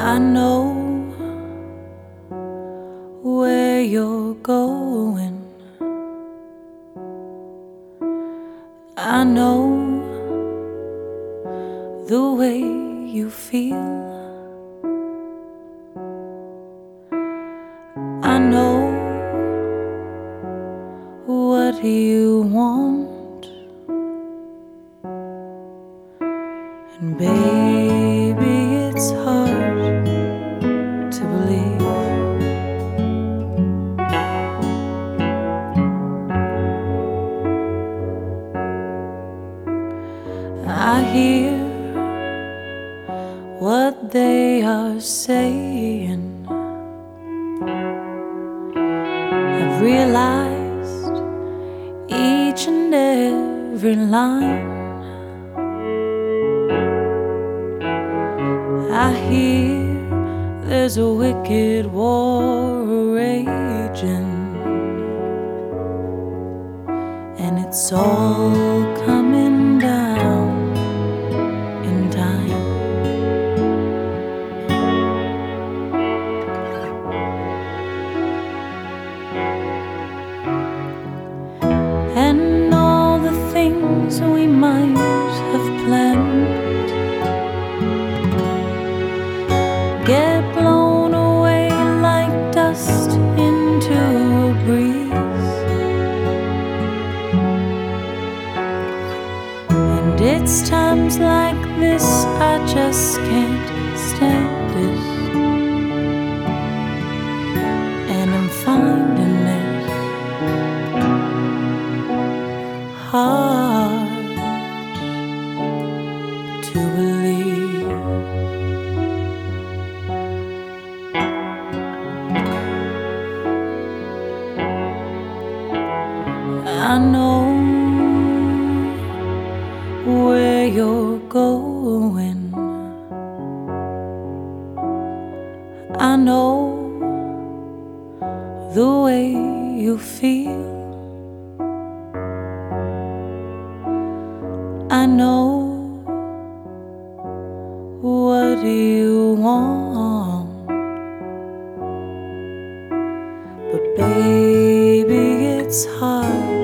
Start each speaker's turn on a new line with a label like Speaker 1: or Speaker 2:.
Speaker 1: I know where you're going. I know the way you feel. I know what you want. And baby, it's hard I hear what they are saying. I've realized each and every line. I hear there's a wicked war raging, and it's all coming down get blown away like dust into a breeze. And it's times like this I just can't stand it. And I'm finding it hard to believe. Know where you're going. I know the way you feel. I know what you want. But baby, it's hard